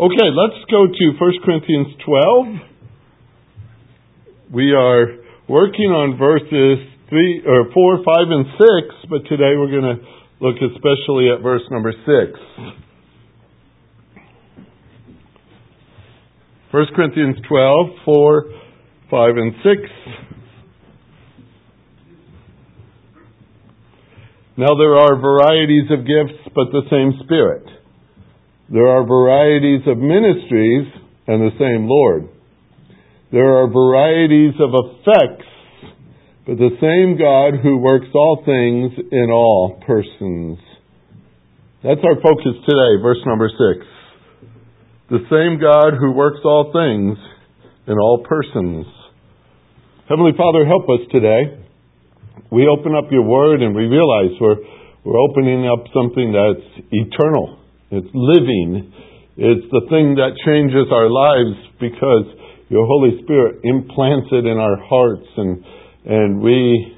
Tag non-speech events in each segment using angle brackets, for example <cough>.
Okay, let's go to 1 Corinthians 12. We are working on verses 3 or 4, 5 and 6, but today we're going to look especially at verse number 6. 1 Corinthians 12, 4, 5 and 6. Now there are varieties of gifts, but the same Spirit. There are varieties of ministries, and the same Lord. There are varieties of effects, but the same God who works all things in all persons. That's our focus today, verse number 6. The same God who works all things in all persons. Heavenly Father, help us today we open up your word and we realize we're, we're opening up something that's eternal. It's living. It's the thing that changes our lives because your Holy Spirit implants it in our hearts and, and we,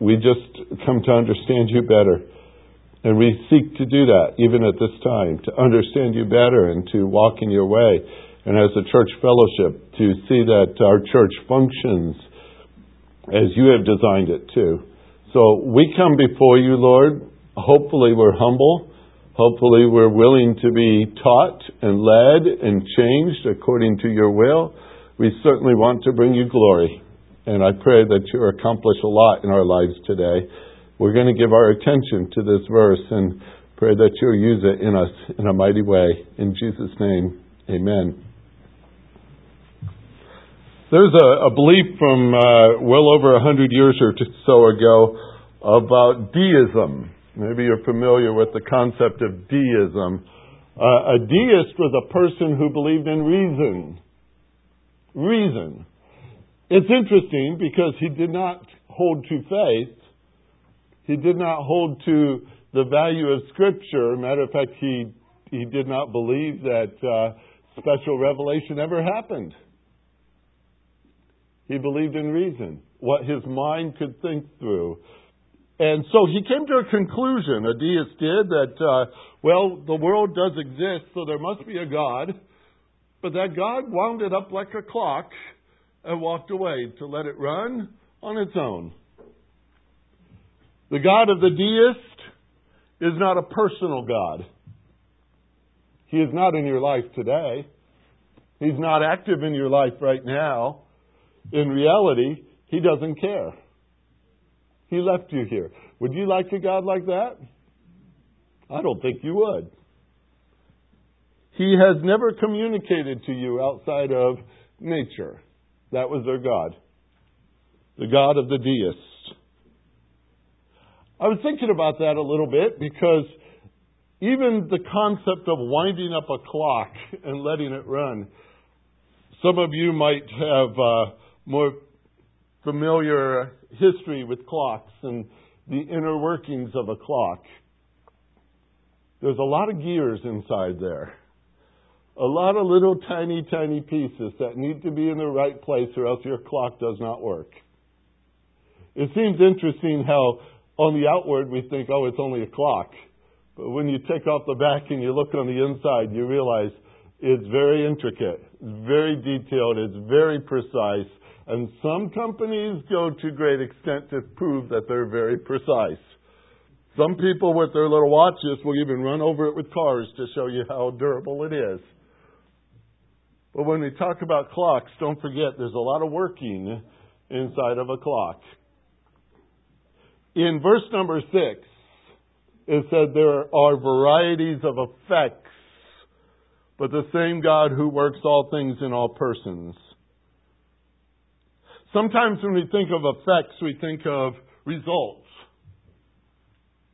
we just come to understand you better. And we seek to do that even at this time, to understand you better and to walk in your way. And as a church fellowship, to see that our church functions as you have designed it too. So we come before you, Lord. Hopefully we're humble. Hopefully we're willing to be taught and led and changed according to your will. We certainly want to bring you glory. And I pray that you accomplish a lot in our lives today. We're going to give our attention to this verse and pray that you'll use it in us in a mighty way. In Jesus' name, amen. There's a, a belief from uh, well over a hundred years or so ago about deism. Maybe you're familiar with the concept of deism. Uh, a deist was a person who believed in reason. Reason. It's interesting because he did not hold to faith. He did not hold to the value of Scripture. Matter of fact, he he did not believe that uh, special revelation ever happened. He believed in reason, what his mind could think through. And so he came to a conclusion, a deist did, that, uh, well, the world does exist, so there must be a God, but that God wound it up like a clock and walked away to let it run on its own. The God of the deist is not a personal God. He is not in your life today. He's not active in your life right now. In reality, He doesn't care. He left you here. Would you like a God like that? I don't think you would. He has never communicated to you outside of nature. That was their God. The God of the deist. I was thinking about that a little bit because even the concept of winding up a clock <laughs> and letting it run, some of you might have uh, more familiar history with clocks and the inner workings of a clock. There's a lot of gears inside there. A lot of little tiny, tiny pieces that need to be in the right place or else your clock does not work. It seems interesting how on the outward we think, oh, it's only a clock. But when you take off the back and you look on the inside, you realize it's very intricate, it's very detailed, it's very precise, and some companies go to great extent to prove that they're very precise. Some people with their little watches will even run over it with cars to show you how durable it is. But when we talk about clocks, don't forget there's a lot of working inside of a clock. In verse number six, it said there are varieties of effects, but the same God who works all things in all persons. Sometimes when we think of effects, we think of results.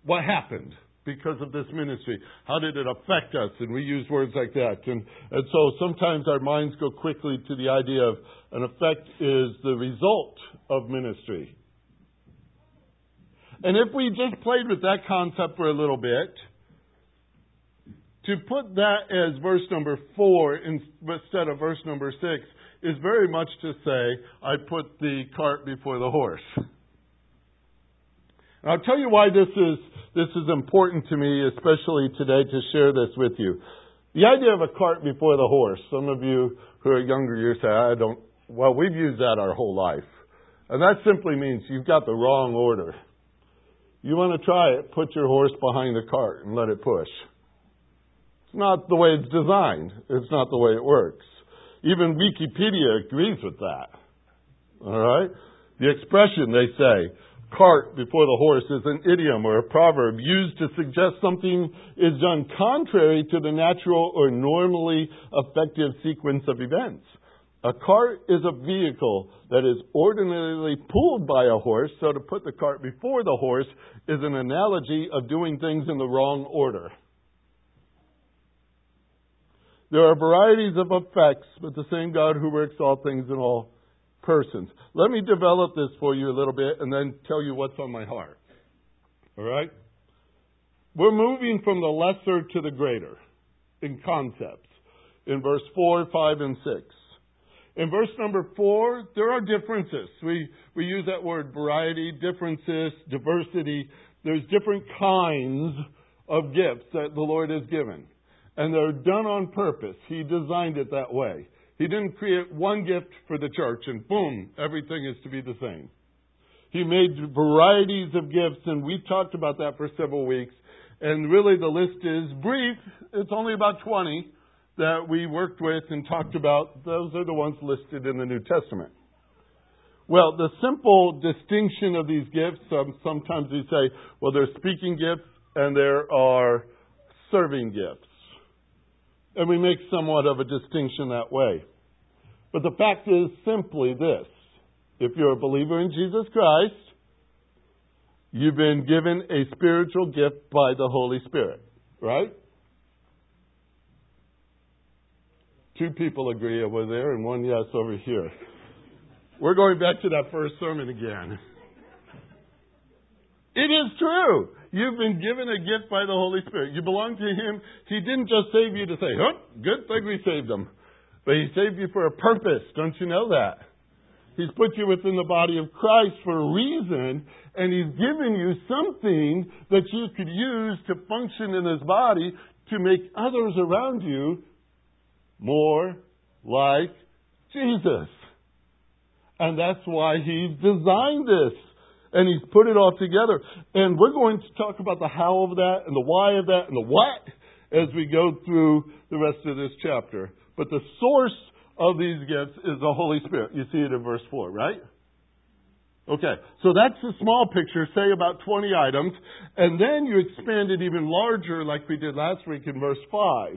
What happened because of this ministry? How did it affect us? And we use words like that. And, and so sometimes our minds go quickly to the idea of an effect is the result of ministry. And if we just played with that concept for a little bit, to put that as verse number four instead of verse number six is very much to say, I put the cart before the horse. And I'll tell you why this is, this is important to me, especially today, to share this with you. The idea of a cart before the horse. Some of you who are younger, you say, I don't, well, we've used that our whole life. And that simply means you've got the wrong order. You want to try it, put your horse behind the cart and let it push. It's not the way it's designed. It's not the way it works. Even Wikipedia agrees with that. All right? The expression they say, cart before the horse, is an idiom or a proverb used to suggest something is done contrary to the natural or normally effective sequence of events. A cart is a vehicle that is ordinarily pulled by a horse, so to put the cart before the horse is an analogy of doing things in the wrong order. There are varieties of effects, but the same God who works all things in all persons. Let me develop this for you a little bit and then tell you what's on my heart. All right? We're moving from the lesser to the greater in concepts in verse 4, 5, and 6. In verse number 4, there are differences. We, we use that word variety, differences, diversity. There's different kinds of gifts that the Lord has given and they're done on purpose. He designed it that way. He didn't create one gift for the church and boom, everything is to be the same. He made varieties of gifts, and we talked about that for several weeks. And really, the list is brief. It's only about 20 that we worked with and talked about. Those are the ones listed in the New Testament. Well, the simple distinction of these gifts, um, sometimes we say, well, there's speaking gifts and there are serving gifts. And we make somewhat of a distinction that way. But the fact is simply this if you're a believer in Jesus Christ, you've been given a spiritual gift by the Holy Spirit, right? Two people agree over there and one yes over here. We're going back to that first sermon again. It is true. You've been given a gift by the Holy Spirit. You belong to Him. He didn't just save you to say, huh, good thing we saved them. But He saved you for a purpose. Don't you know that? He's put you within the body of Christ for a reason, and He's given you something that you could use to function in His body to make others around you more like Jesus. And that's why He designed this and he's put it all together. And we're going to talk about the how of that and the why of that and the what as we go through the rest of this chapter. But the source of these gifts is the Holy Spirit. You see it in verse 4, right? Okay, so that's the small picture, say about 20 items, and then you expand it even larger like we did last week in verse 5.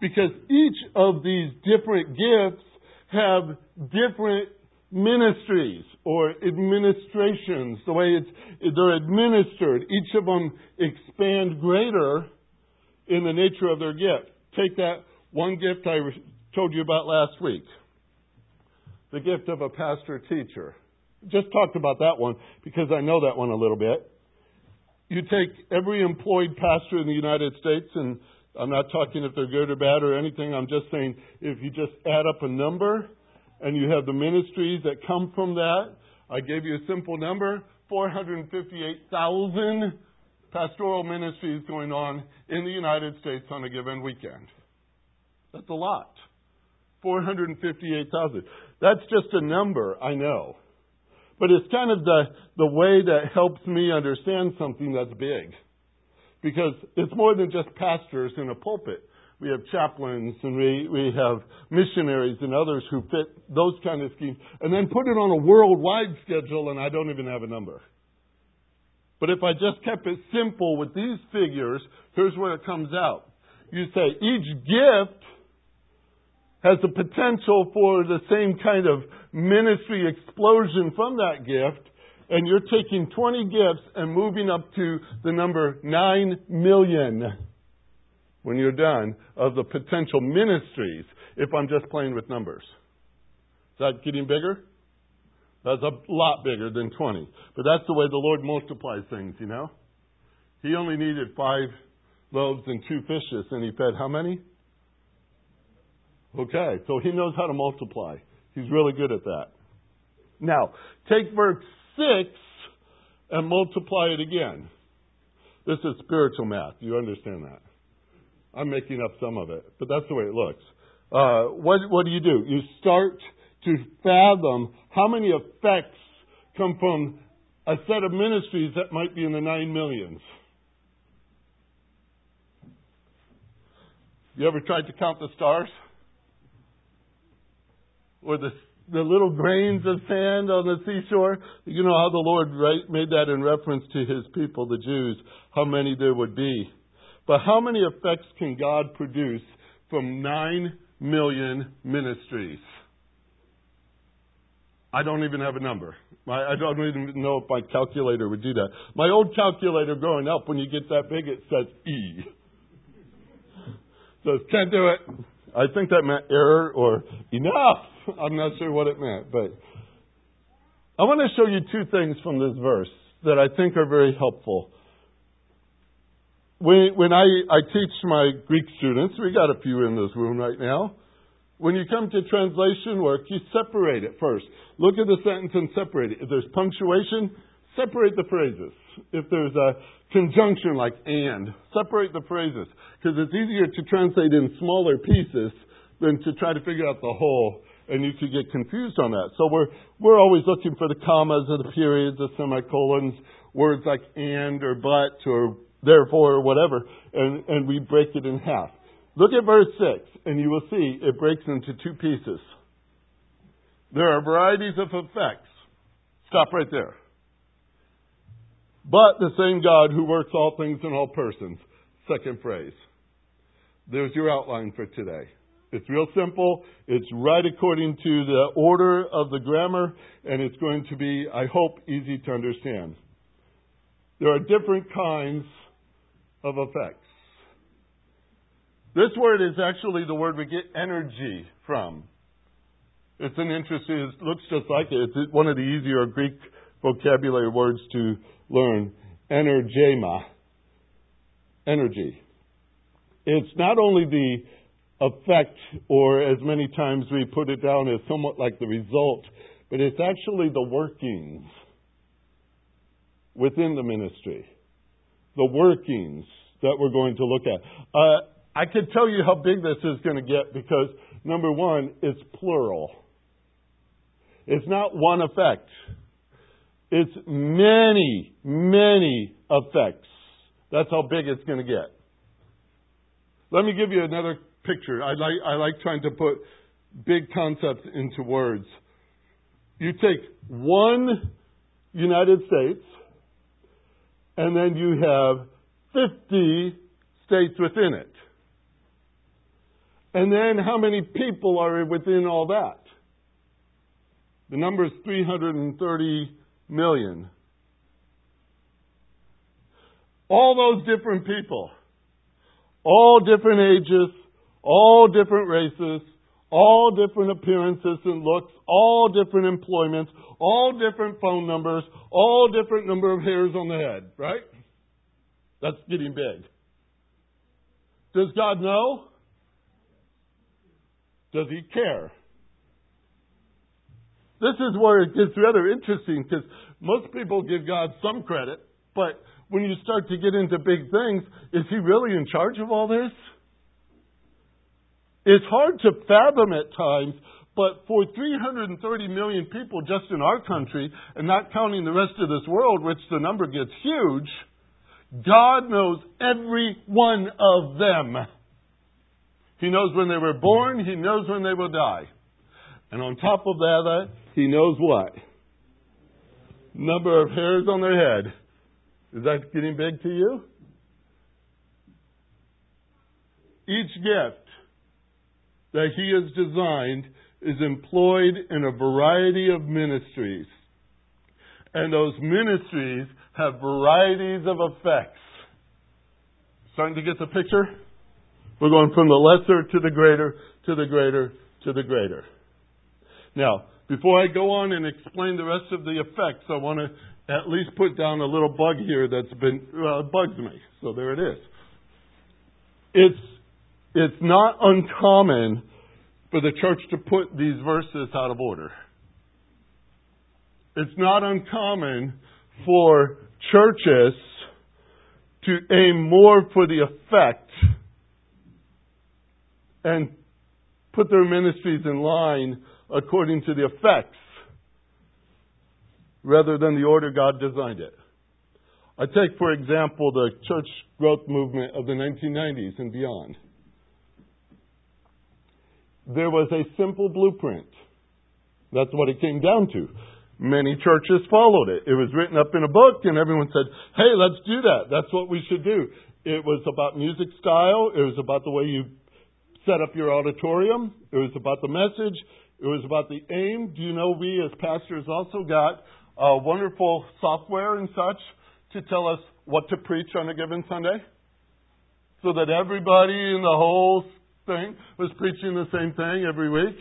Because each of these different gifts have different ministries or administrations, the way it's, they're administered. Each of them expand greater in the nature of their gift. Take that one gift I told you about last week the gift of a pastor teacher. Just talked about that one because I know that one a little bit. You take every employed pastor in the United States, and I'm not talking if they're good or bad or anything, I'm just saying if you just add up a number, and you have the ministries that come from that. I gave you a simple number 458,000 pastoral ministries going on in the United States on a given weekend. That's a lot. 458,000. That's just a number, I know. But it's kind of the, the way that helps me understand something that's big. Because it's more than just pastors in a pulpit we have chaplains and we, we have missionaries and others who fit those kind of schemes, and then put it on a worldwide schedule, and I don't even have a number. But if I just kept it simple with these figures, here's where it comes out. You say each gift has the potential for the same kind of ministry explosion from that gift, and you're taking 20 gifts and moving up to the number 9 million when you're done of the potential ministries if I'm just playing with numbers. Is that getting bigger? That's a lot bigger than 20. But that's the way the Lord multiplies things, you know? He only needed five loaves and two fishes, and he fed how many? Okay, so he knows how to multiply. He's really good at that. Now, take verse 6 and multiply it again. This is spiritual math. You understand that? I'm making up some of it, but that's the way it looks. Uh, what, what do you do? You start to fathom how many effects come from a set of ministries that might be in the nine millions. You ever tried to count the stars? Or the, the little grains of sand on the seashore? You know how the Lord made that in reference to his people, the Jews, how many there would be. But how many effects can God produce from nine million ministries? I don't even have a number. I don't even know if my calculator would do that. My old calculator growing up, when you get that big, it says E. Says, can't do it. I think that meant error or enough. I'm not sure what it meant, but I want to show you two things from this verse that I think are very helpful. When, when I, I teach my Greek students, we got a few in this room right now. When you come to translation work, you separate it first. Look at the sentence and separate it. If there's punctuation, separate the phrases. If there's a conjunction like and, separate the phrases. Because it's easier to translate in smaller pieces than to try to figure out the whole, and you could get confused on that. So we're, we're always looking for the commas or the periods, the semicolons, words like and or but or therefore or whatever, and, and we break it in half. Look at verse 6, and you will see it breaks into two pieces. There are varieties of effects. Stop right there. But the same God who works all things in all persons. Second phrase. There's your outline for today. It's real simple. It's right according to the order of the grammar, and it's going to be, I hope, easy to understand. There are different kinds of effects. This word is actually the word we get energy from. It's an interesting, it looks just like it. It's one of the easier Greek vocabulary words to learn. Energema. Energy. It's not only the effect, or as many times we put it down as somewhat like the result, but it's actually the workings within the ministry. The workings that we're going to look at. Uh, I could tell you how big this is going to get because, number one, it's plural. It's not one effect. It's many, many effects. That's how big it's going to get. Let me give you another picture. I like, I like trying to put big concepts into words. You take one United States, and then you have 50 states within it. And then how many people are within all that? The number is 330 million. All those different people, all different ages, all different races, all different appearances and looks, all different employments, all different phone numbers, all different number of hairs on the head, right? That's getting big. Does God know? Does he care? This is where it gets rather interesting because most people give God some credit, but when you start to get into big things, is he really in charge of all this? It's hard to fathom at times, but for 330 million people just in our country, and not counting the rest of this world, which the number gets huge, God knows every one of them. He knows when they were born. He knows when they will die. And on top of that, uh, He knows what? Number of hairs on their head. Is that getting big to you? Each gift that He has designed is employed in a variety of ministries. And those ministries have varieties of effects. Starting to get the picture? We're going from the lesser to the greater, to the greater, to the greater. Now, before I go on and explain the rest of the effects, I want to at least put down a little bug here that's been uh, bugs me. So there it is. It's it's not uncommon for the church to put these verses out of order. It's not uncommon for churches to aim more for the effect and put their ministries in line according to the effects rather than the order God designed it. I take, for example, the church growth movement of the 1990s and beyond. There was a simple blueprint. That's what it came down to. Many churches followed it. It was written up in a book, and everyone said, hey, let's do that. That's what we should do. It was about music style, it was about the way you set up your auditorium, it was about the message, it was about the aim. Do you know we as pastors also got uh, wonderful software and such to tell us what to preach on a given Sunday? So that everybody in the whole thing was preaching the same thing every week?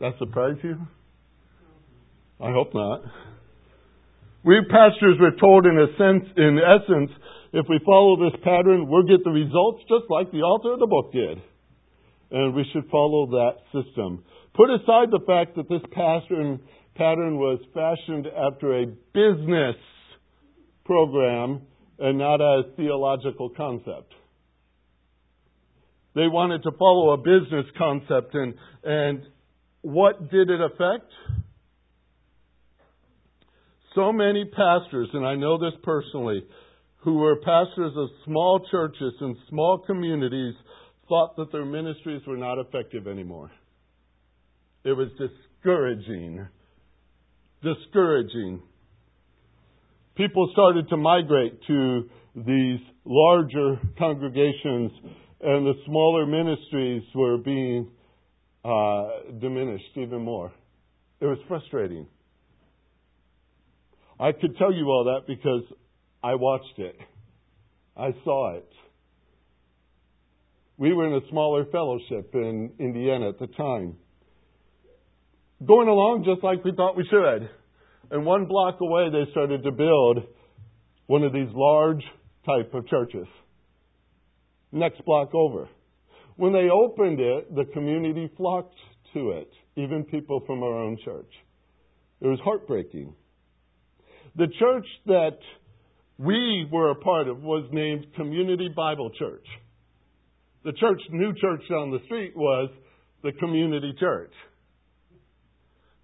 That surprise you? I hope not. We pastors were told in a sense, in essence, if we follow this pattern, we'll get the results just like the author of the book did. And we should follow that system. Put aside the fact that this pattern, pattern was fashioned after a business program and not a theological concept. They wanted to follow a business concept and, and what did it affect? So many pastors, and I know this personally, who were pastors of small churches and small communities thought that their ministries were not effective anymore. It was discouraging. Discouraging. People started to migrate to these larger congregations, and the smaller ministries were being uh, diminished even more. It was frustrating. I could tell you all that because I watched it. I saw it. We were in a smaller fellowship in Indiana at the time. Going along just like we thought we should. And one block away, they started to build one of these large type of churches. Next block over. When they opened it, the community flocked to it, even people from our own church. It was heartbreaking. The church that we were a part of was named Community Bible Church. The church, new church down the street was the Community Church.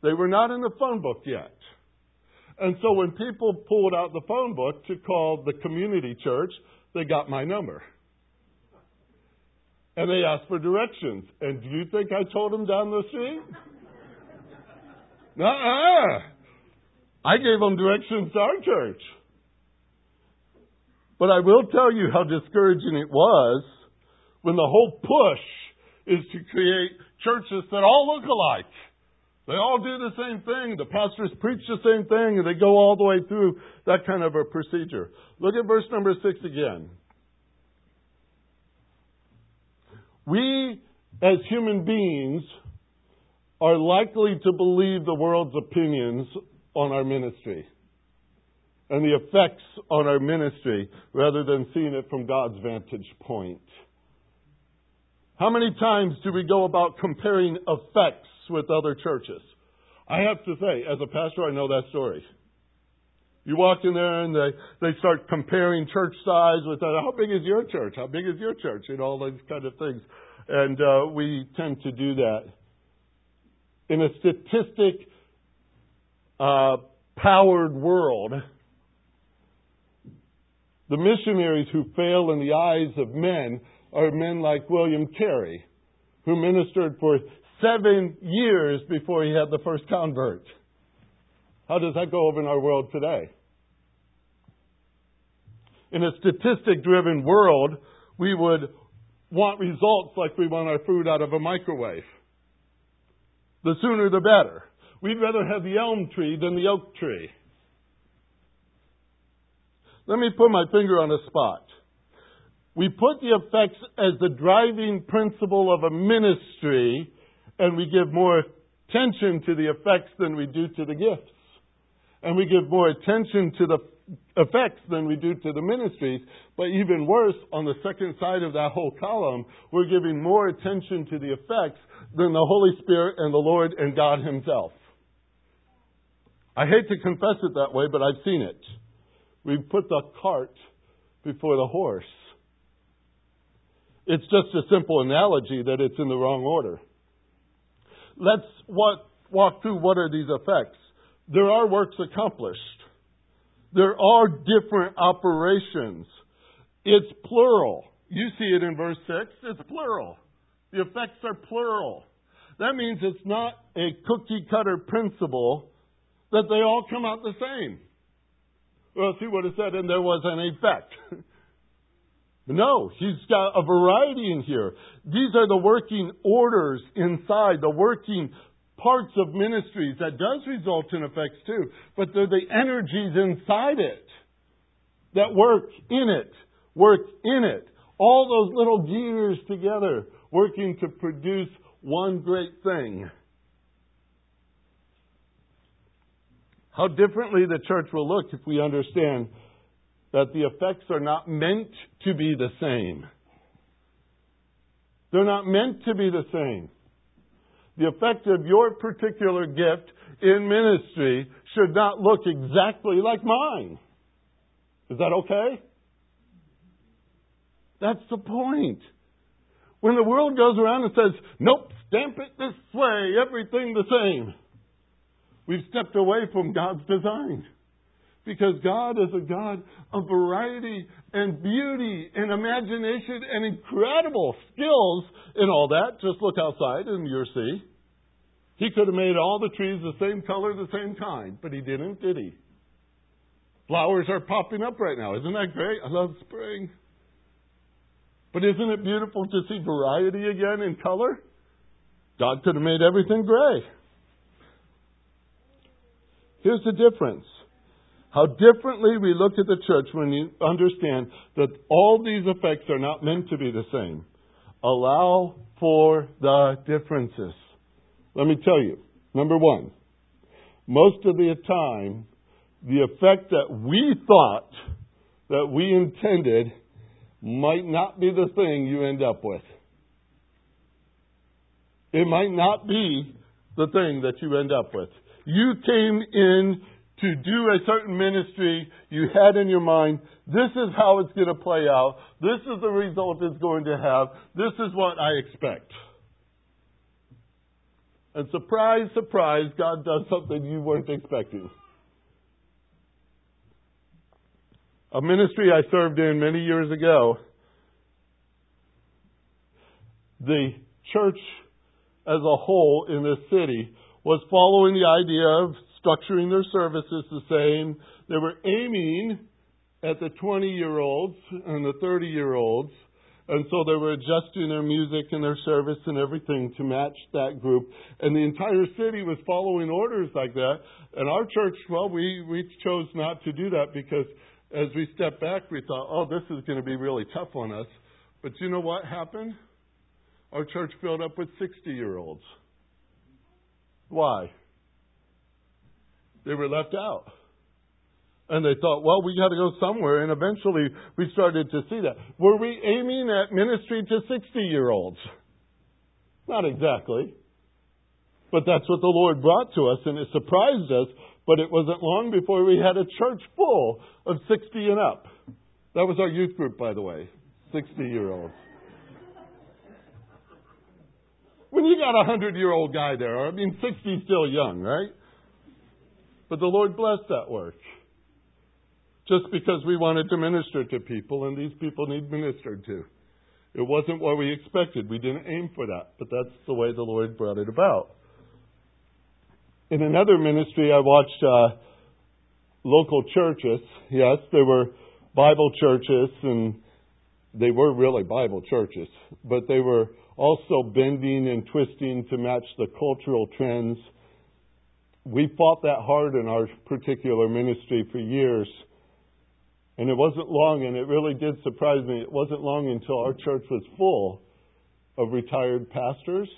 They were not in the phone book yet. And so when people pulled out the phone book to call the community church, they got my number. And they asked for directions. And do you think I told them down the street? uh I gave them directions to our church. But I will tell you how discouraging it was when the whole push is to create churches that all look alike. They all do the same thing. The pastors preach the same thing, and they go all the way through that kind of a procedure. Look at verse number six again. We, as human beings, are likely to believe the world's opinions on our ministry and the effects on our ministry rather than seeing it from God's vantage point. How many times do we go about comparing effects with other churches? I have to say, as a pastor, I know that story. You walk in there and they, they start comparing church size with that. How big is your church? How big is your church? And all those kind of things. And uh, we tend to do that. In a statistic uh, powered world, the missionaries who fail in the eyes of men are men like William Carey, who ministered for seven years before he had the first convert. How does that go over in our world today? In a statistic driven world, we would want results like we want our food out of a microwave. The sooner the better. We'd rather have the elm tree than the oak tree. Let me put my finger on a spot. We put the effects as the driving principle of a ministry, and we give more attention to the effects than we do to the gifts. And we give more attention to the effects than we do to the ministries. But even worse, on the second side of that whole column, we're giving more attention to the effects than the Holy Spirit and the Lord and God Himself. I hate to confess it that way, but I've seen it. We put the cart before the horse. It's just a simple analogy that it's in the wrong order. Let's walk, through what are these effects. There are works accomplished. There are different operations. It's plural. You see it in verse 6. It's plural. The effects are plural. That means it's not a cookie cutter principle that they all come out the same. Well, see what it said, and there was an effect. <laughs> no, he's got a variety in here. These are the working orders inside, the working parts of ministries that does result in effects too, but they're the energies inside it that work in it, work in it. All those little gears together working to produce one great thing. How differently the church will look if we understand that the effects are not meant to be the same. They're not meant to be the same. The effect of your particular gift in ministry should not look exactly like mine. Is that okay? That's the point. When the world goes around and says, nope, stamp it this way, everything the same, we've stepped away from God's design. Because God is a God of variety and beauty and imagination and incredible skills in all that. Just look outside and you'll see. He could have made all the trees the same color, the same kind, but he didn't, did he? Flowers are popping up right now. Isn't that great? I love spring. But isn't it beautiful to see variety again in color? God could have made everything gray. Here's the difference. How differently we look at the church when you understand that all these effects are not meant to be the same. Allow for the differences. Let me tell you. Number one, most of the time, the effect that we thought that we intended might not be the thing you end up with. It might not be the thing that you end up with. You came in to do a certain ministry you had in your mind. This is how it's going to play out. This is the result it's going to have. This is what I expect. And surprise, surprise, God does something you weren't expecting. A ministry I served in many years ago, the church as a whole in this city was following the idea of structuring their services the same. They were aiming at the 20 year olds and the 30 year olds. And so they were adjusting their music and their service and everything to match that group. And the entire city was following orders like that. And our church, well, we, we chose not to do that because as we stepped back, we thought, oh, this is going to be really tough on us. But you know what happened? Our church filled up with 60 year olds. Why? They were left out. And they thought, well, we got to go somewhere. And eventually we started to see that. Were we aiming at ministry to 60 year olds? Not exactly. But that's what the Lord brought to us, and it surprised us. But it wasn't long before we had a church full of 60 and up. That was our youth group, by the way 60 year olds. When you got a 100 year old guy there, I mean, 60 is still young, right? But the Lord blessed that work. Just because we wanted to minister to people, and these people need ministered to. It wasn't what we expected. We didn't aim for that, but that's the way the Lord brought it about. In another ministry, I watched uh, local churches. Yes, there were Bible churches, and they were really Bible churches, but they were also bending and twisting to match the cultural trends we fought that hard in our particular ministry for years. And it wasn't long, and it really did surprise me. It wasn't long until our church was full of retired pastors,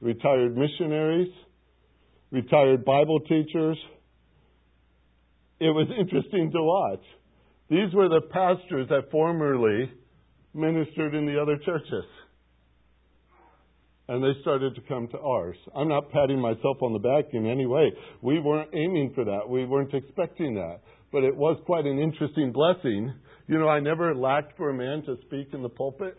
retired missionaries, retired Bible teachers. It was <laughs> interesting to watch. These were the pastors that formerly ministered in the other churches and they started to come to ours. I'm not patting myself on the back in any way. We weren't aiming for that. We weren't expecting that. But it was quite an interesting blessing. You know, I never lacked for a man to speak in the pulpit.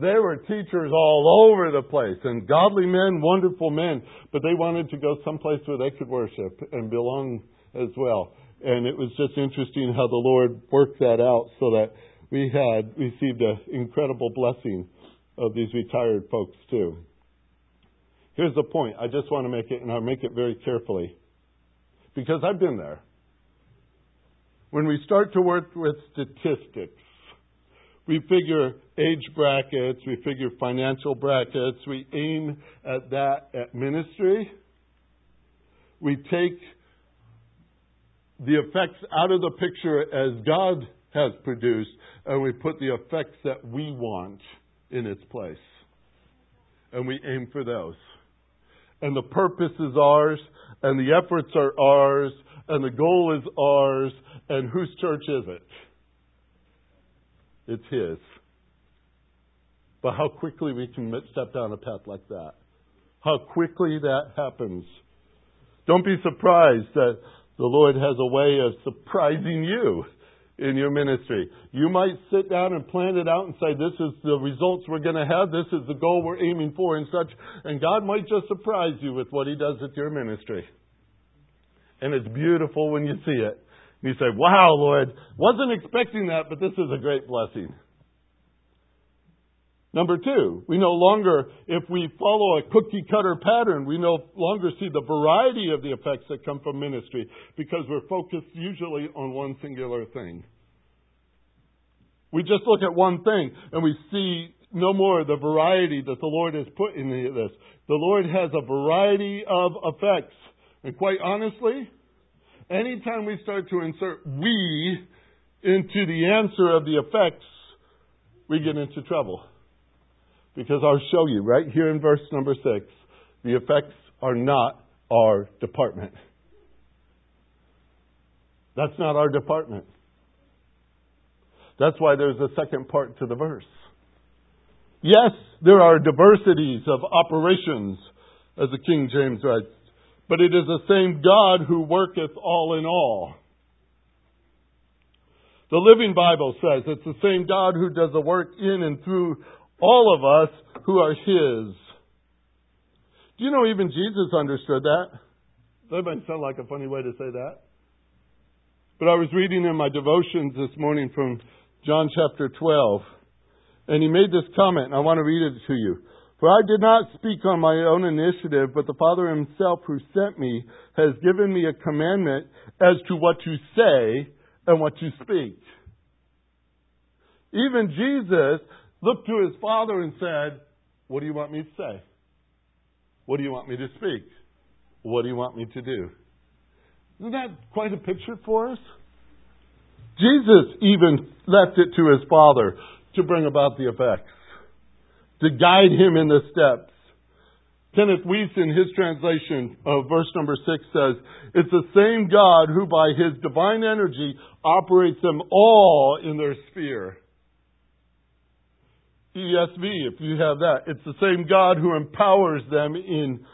There were teachers all over the place and godly men, wonderful men, but they wanted to go someplace where they could worship and belong as well. And it was just interesting how the Lord worked that out so that we had received an incredible blessing of these retired folks too. Here's the point. I just want to make it, and I'll make it very carefully. Because I've been there. When we start to work with statistics, we figure age brackets, we figure financial brackets, we aim at that at ministry. We take the effects out of the picture as God has produced, and we put the effects that we want in its place. And we aim for those. And the purpose is ours, and the efforts are ours, and the goal is ours, and whose church is it? It's His. But how quickly we can step down a path like that. How quickly that happens. Don't be surprised that the Lord has a way of surprising you in your ministry. You might sit down and plan it out and say, This is the results we're going to have, this is the goal we're aiming for, and such. And God might just surprise you with what He does with your ministry. And it's beautiful when you see it. And you say, Wow, Lord, wasn't expecting that, but this is a great blessing. Number two, we no longer, if we follow a cookie cutter pattern, we no longer see the variety of the effects that come from ministry because we're focused usually on one singular thing. We just look at one thing and we see no more the variety that the Lord has put in this. The Lord has a variety of effects. And quite honestly, anytime we start to insert we into the answer of the effects, we get into trouble. Because I'll show you right here in verse number six, the effects are not our department. That's not our department. That's why there's a second part to the verse. Yes, there are diversities of operations, as the King James writes, but it is the same God who worketh all in all. The Living Bible says it's the same God who does the work in and through all of us who are His. Do you know even Jesus understood that? That might sound like a funny way to say that. But I was reading in my devotions this morning from John chapter 12, and he made this comment, and I want to read it to you. For I did not speak on my own initiative, but the Father himself who sent me has given me a commandment as to what to say and what to speak. Even Jesus looked to his father and said, What do you want me to say? What do you want me to speak? What do you want me to do? Isn't that quite a picture for us? Jesus even left it to his father to bring about the effects, to guide him in the steps. Kenneth Wuest, in his translation of verse number six, says, It's the same God who, by his divine energy, operates them all in their sphere. ESV, if you have that. It's the same God who empowers them in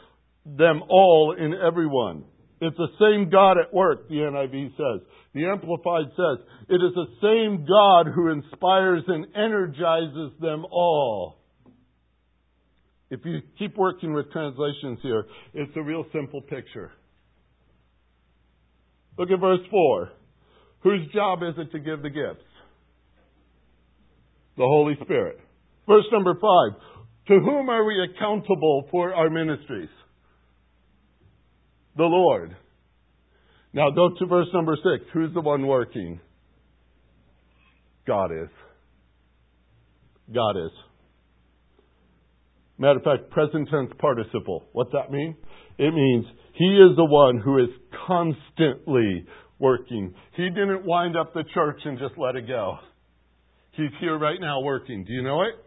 them all in everyone. It's the same God at work, the NIV says. The Amplified says, it is the same God who inspires and energizes them all. If you keep working with translations here, it's a real simple picture. Look at verse 4. Whose job is it to give the gifts? The Holy Spirit. Verse number five. To whom are we accountable for our ministries? The Lord. Now go to verse number six. Who's the one working? God is. God is. Matter of fact, present tense participle. What's that mean? It means He is the one who is constantly working. He didn't wind up the church and just let it go. He's here right now working. Do you know it?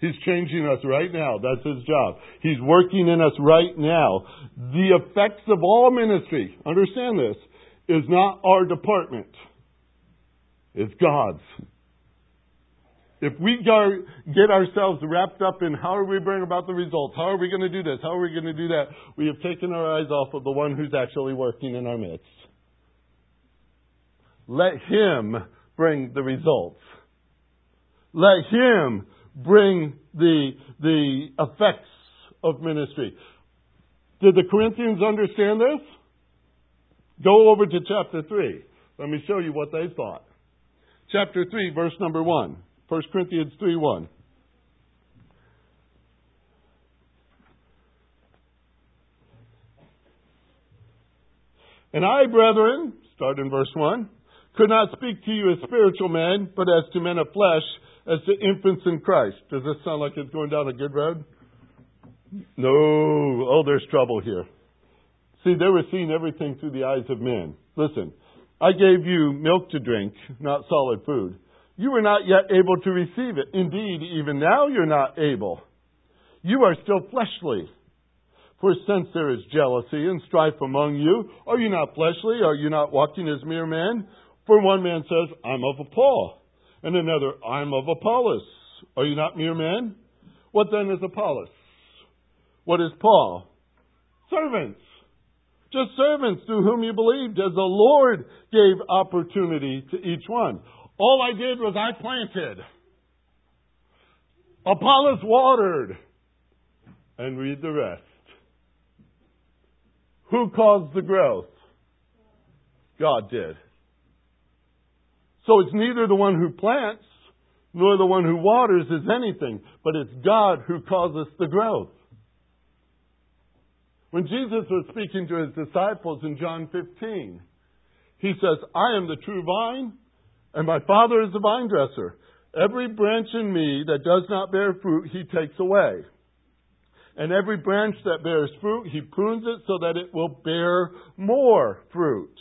He's changing us right now. That's his job. He's working in us right now. The effects of all ministry, understand this, is not our department. It's God's. If we get ourselves wrapped up in how are we bring about the results, how are we going to do this, how are we going to do that, we have taken our eyes off of the one who's actually working in our midst. Let him bring the results. Let him bring the, the effects of ministry. Did the Corinthians understand this? Go over to chapter 3. Let me show you what they thought. Chapter 3, verse number 1. 1 Corinthians 3 1. And I, brethren, start in verse 1, could not speak to you as spiritual men, but as to men of flesh, as to infants in Christ. Does this sound like it's going down a good road? No. Oh, there's trouble here. See, they were seeing everything through the eyes of men. Listen, I gave you milk to drink, not solid food. You were not yet able to receive it. Indeed, even now you're not able. You are still fleshly. For since there is jealousy and strife among you, are you not fleshly? Are you not walking as mere men? For one man says, I'm of a Paul, and another, I'm of Apollos. Are you not mere men? What then is Apollos? What is Paul? Servants. Just servants through whom you believed, as the Lord gave opportunity to each one. All I did was I planted. Apollos watered. And read the rest. Who caused the growth? God did. So it's neither the one who plants nor the one who waters is anything, but it's God who causes the growth. When Jesus was speaking to his disciples in John 15, he says, I am the true vine, and my Father is the vine dresser. Every branch in me that does not bear fruit, he takes away. And every branch that bears fruit, he prunes it so that it will bear more fruit.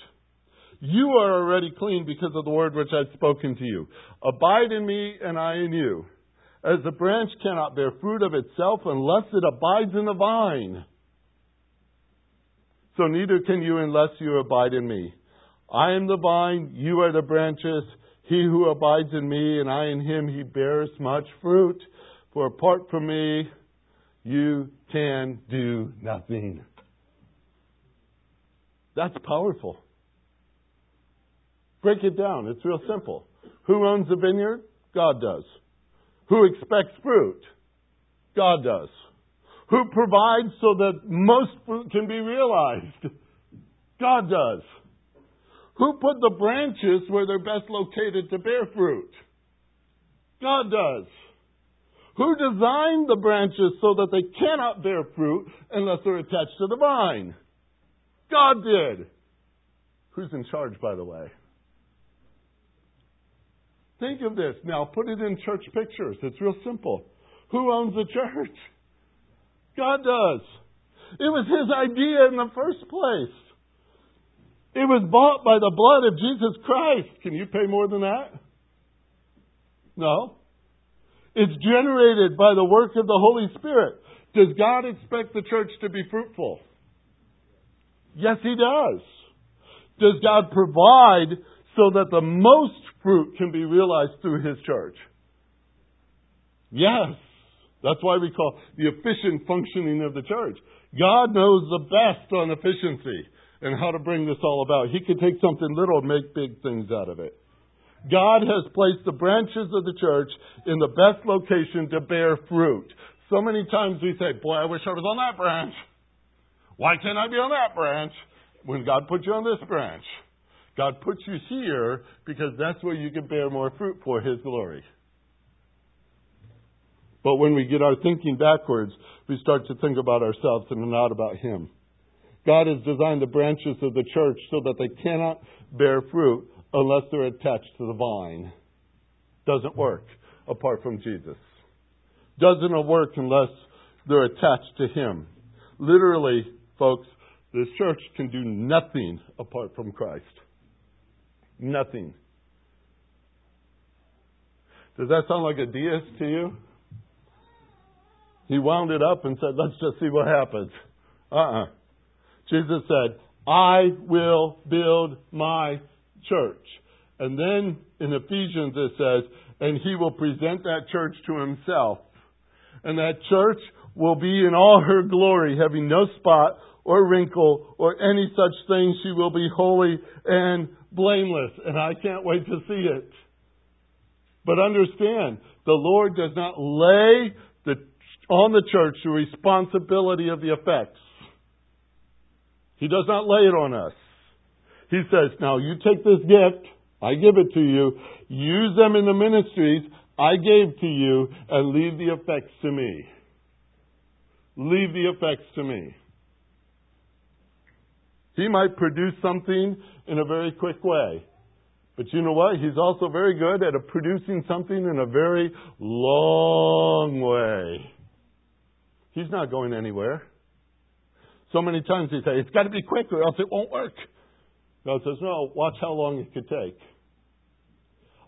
You are already clean because of the word which I've spoken to you. Abide in me and I in you. As the branch cannot bear fruit of itself unless it abides in the vine. So neither can you unless you abide in me. I am the vine, you are the branches. He who abides in me and I in him, he bears much fruit. For apart from me, you can do nothing. That's powerful. Break it down. It's real simple. Who owns the vineyard? God does. Who expects fruit? God does. Who provides so that most fruit can be realized? God does. Who put the branches where they're best located to bear fruit? God does. Who designed the branches so that they cannot bear fruit unless they're attached to the vine? God did. Who's in charge, by the way? Think of this. Now, put it in church pictures. It's real simple. Who owns the church? God does. It was His idea in the first place. It was bought by the blood of Jesus Christ. Can you pay more than that? No. It's generated by the work of the Holy Spirit. Does God expect the church to be fruitful? Yes, He does. Does God provide so that the most fruit can be realized through His church? Yes. That's why we call the efficient functioning of the church. God knows the best on efficiency and how to bring this all about. He can take something little and make big things out of it. God has placed the branches of the church in the best location to bear fruit. So many times we say, Boy, I wish I was on that branch. Why can't I be on that branch? When God put you on this branch. God puts you here because that's where you can bear more fruit for His glory. But when we get our thinking backwards, we start to think about ourselves and not about Him. God has designed the branches of the church so that they cannot bear fruit unless they're attached to the vine. Doesn't work apart from Jesus. Doesn't work unless they're attached to Him. Literally, folks, this church can do nothing apart from Christ. Nothing. Does that sound like a deist to you? He wound it up and said, let's just see what happens. Uh uh-uh. uh Jesus said, I will build my church. And then in Ephesians it says, and he will present that church to himself. And that church will be in all her glory, having no spot or wrinkle or any such thing. She will be holy and blameless. And I can't wait to see it. But understand, the Lord does not lay the, on the church the responsibility of the effects. He does not lay it on us. He says, now you take this gift, I give it to you, use them in the ministries I gave to you, and leave the effects to me. Leave the effects to me. He might produce something in a very quick way. But you know what? He's also very good at producing something in a very long way. He's not going anywhere. So many times he says, it's got to be quick or else it won't work. God says, no, watch how long it could take.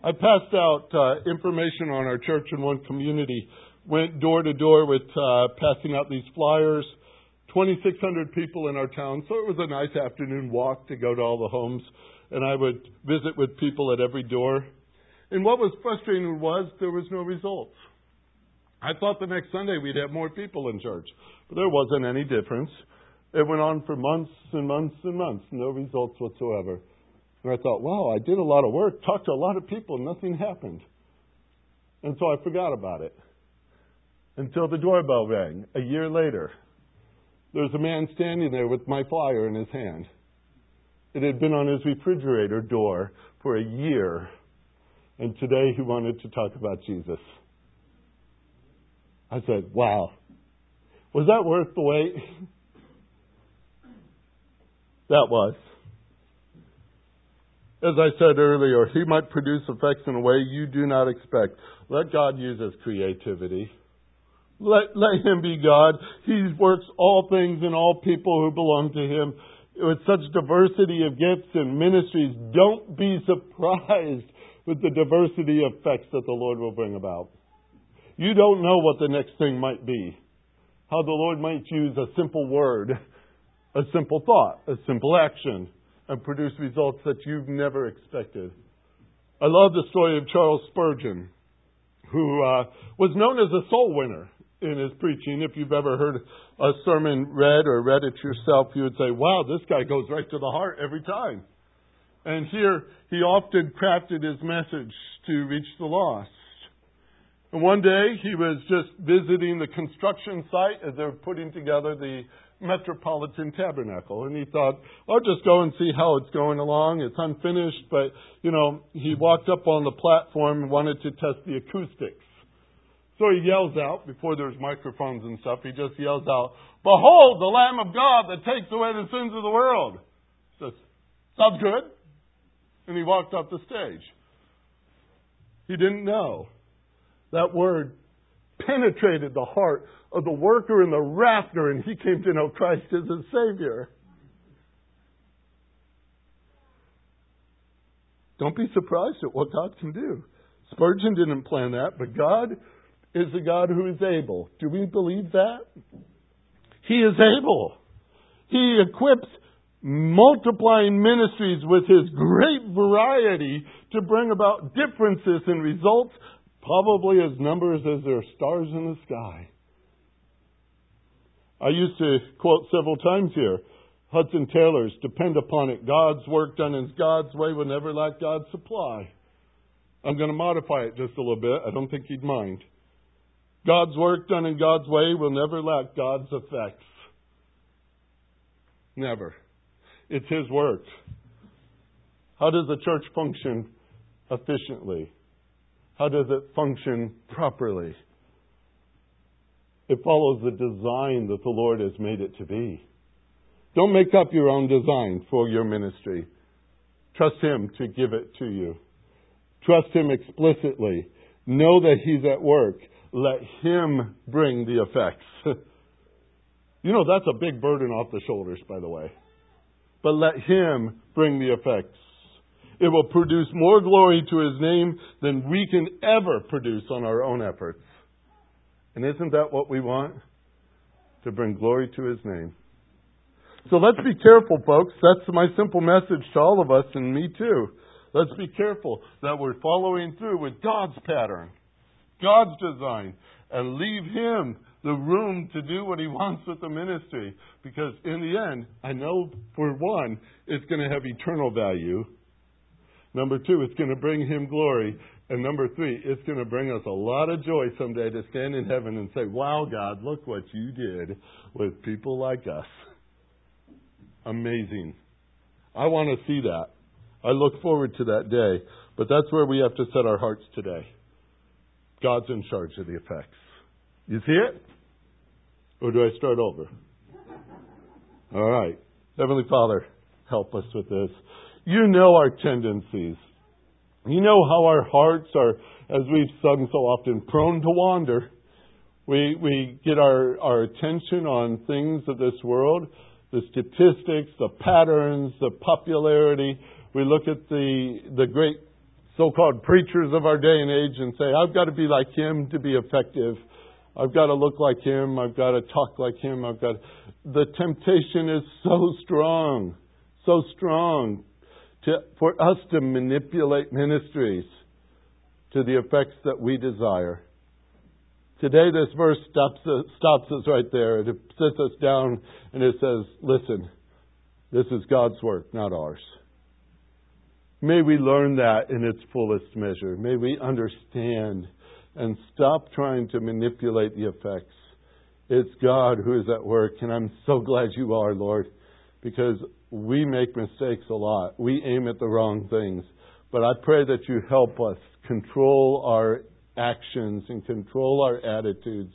I passed out uh, information on our church in one community, went door to door with uh, passing out these flyers 2,600 people in our town, so it was a nice afternoon walk to go to all the homes, and I would visit with people at every door. And what was frustrating was there was no results. I thought the next Sunday we'd have more people in church, but there wasn't any difference. It went on for months and months and months, no results whatsoever. And I thought, wow, I did a lot of work, talked to a lot of people, nothing happened. And so I forgot about it. Until the doorbell rang a year later. There's a man standing there with my flyer in his hand. It had been on his refrigerator door for a year, and today he wanted to talk about Jesus. I said, Wow, was that worth the wait? <laughs> that was. As I said earlier, he might produce effects in a way you do not expect. Let God use his creativity. Let, let him be God. He works all things in all people who belong to him. With such diversity of gifts and ministries, don't be surprised with the diversity of effects that the Lord will bring about. You don't know what the next thing might be. How the Lord might use a simple word, a simple thought, a simple action, and produce results that you've never expected. I love the story of Charles Spurgeon, who uh, was known as a soul winner in his preaching. If you've ever heard a sermon read or read it yourself, you would say, wow, this guy goes right to the heart every time. And here, he often crafted his message to reach the lost. And one day, he was just visiting the construction site as they were putting together the Metropolitan Tabernacle. And he thought, I'll just go and see how it's going along. It's unfinished, but, you know, he walked up on the platform and wanted to test the acoustics. So he yells out, before there's microphones and stuff, he just yells out, Behold, the Lamb of God that takes away the sins of the world. Sounds good. And he walked up the stage. He didn't know. That word penetrated the heart of the worker and the rafter, and he came to know Christ as his Savior. Don't be surprised at what God can do. Spurgeon didn't plan that, but God is a God who is able. Do we believe that? He is able. He equips multiplying ministries with his great variety to bring about differences in results, probably as numbers as there are stars in the sky. I used to quote several times here Hudson Taylor's depend upon it. God's work done in God's way will never lack God's supply. I'm going to modify it just a little bit. I don't think he'd mind. God's work done in God's way will never lack God's effects. Never. It's His work. How does the church function efficiently? How does it function properly? It follows the design that the Lord has made it to be. Don't make up your own design for your ministry. Trust Him to give it to you. Trust Him explicitly. Know that He's at work. Let Him bring the effects. <laughs> you know, that's a big burden off the shoulders, by the way. But let Him bring the effects. It will produce more glory to His name than we can ever produce on our own efforts. And isn't that what we want? To bring glory to His name. So let's be careful, folks. That's my simple message to all of us and me too. Let's be careful that we're following through with God's pattern. God's design and leave Him the room to do what He wants with the ministry. Because in the end, I know for one, it's going to have eternal value. Number two, it's going to bring Him glory. And number three, it's going to bring us a lot of joy someday to stand in heaven and say, Wow, God, look what you did with people like us. Amazing. I want to see that. I look forward to that day. But that's where we have to set our hearts today. God's in charge of the effects. You see it? Or do I start over? All right. Heavenly Father, help us with this. You know our tendencies. You know how our hearts are, as we've sung so often, prone to wander. We, we get our, our attention on things of this world, the statistics, the patterns, the popularity. We look at the, the great so called preachers of our day and age and say, I've got to be like him to be effective. I've got to look like him. I've got to talk like him. I've got. The temptation is so strong, so strong to, for us to manipulate ministries to the effects that we desire. Today, this verse stops us, stops us right there. It sits us down and it says, Listen, this is God's work, not ours. May we learn that in its fullest measure. May we understand and stop trying to manipulate the effects. It's God who is at work, and I'm so glad you are, Lord, because we make mistakes a lot. We aim at the wrong things. But I pray that you help us control our actions and control our attitudes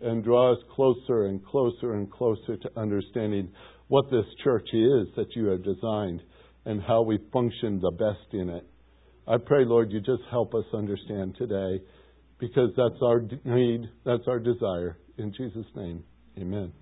and draw us closer and closer and closer to understanding what this church is that you have designed and how we function the best in it. I pray, Lord, you just help us understand today because that's our need, that's our desire. In Jesus' name, amen.